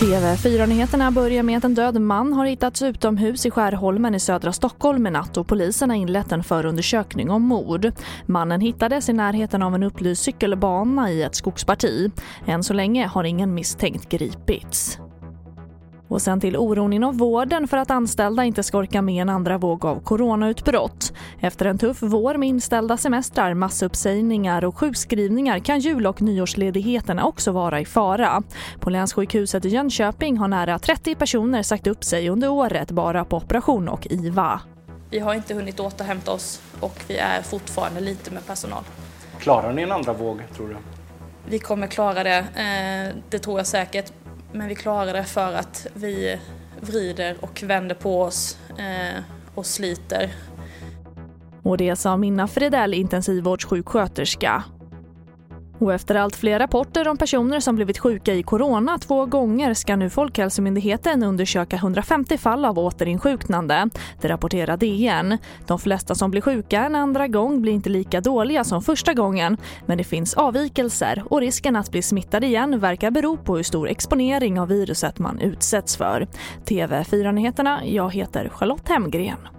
TV4-nyheterna börjar med att en död man har hittats utomhus i Skärholmen i södra Stockholm i natt och polisen har inlett en förundersökning om mord. Mannen hittades i närheten av en upplyst cykelbana i ett skogsparti. Än så länge har ingen misstänkt gripits. Och sen till oron inom vården för att anställda inte ska orka med en andra våg av coronautbrott. Efter en tuff vår med inställda semestrar, massuppsägningar och sjukskrivningar kan jul- och nyårsledigheterna också vara i fara. På länssjukhuset i Jönköping har nära 30 personer sagt upp sig under året bara på operation och IVA. Vi har inte hunnit återhämta oss och vi är fortfarande lite med personal. Klarar ni en andra våg tror du? Vi kommer klara det, eh, det tror jag säkert. Men vi klarar det för att vi vrider och vänder på oss eh, och sliter. Och det sa Minna Fredell, intensivvårdssjuksköterska. Och efter allt fler rapporter om personer som blivit sjuka i corona två gånger ska nu Folkhälsomyndigheten undersöka 150 fall av återinsjuknande. Det rapporterar DN. De flesta som blir sjuka en andra gång blir inte lika dåliga som första gången. Men det finns avvikelser och risken att bli smittad igen verkar bero på hur stor exponering av viruset man utsätts för. TV4-nyheterna, jag heter Charlotte Hemgren.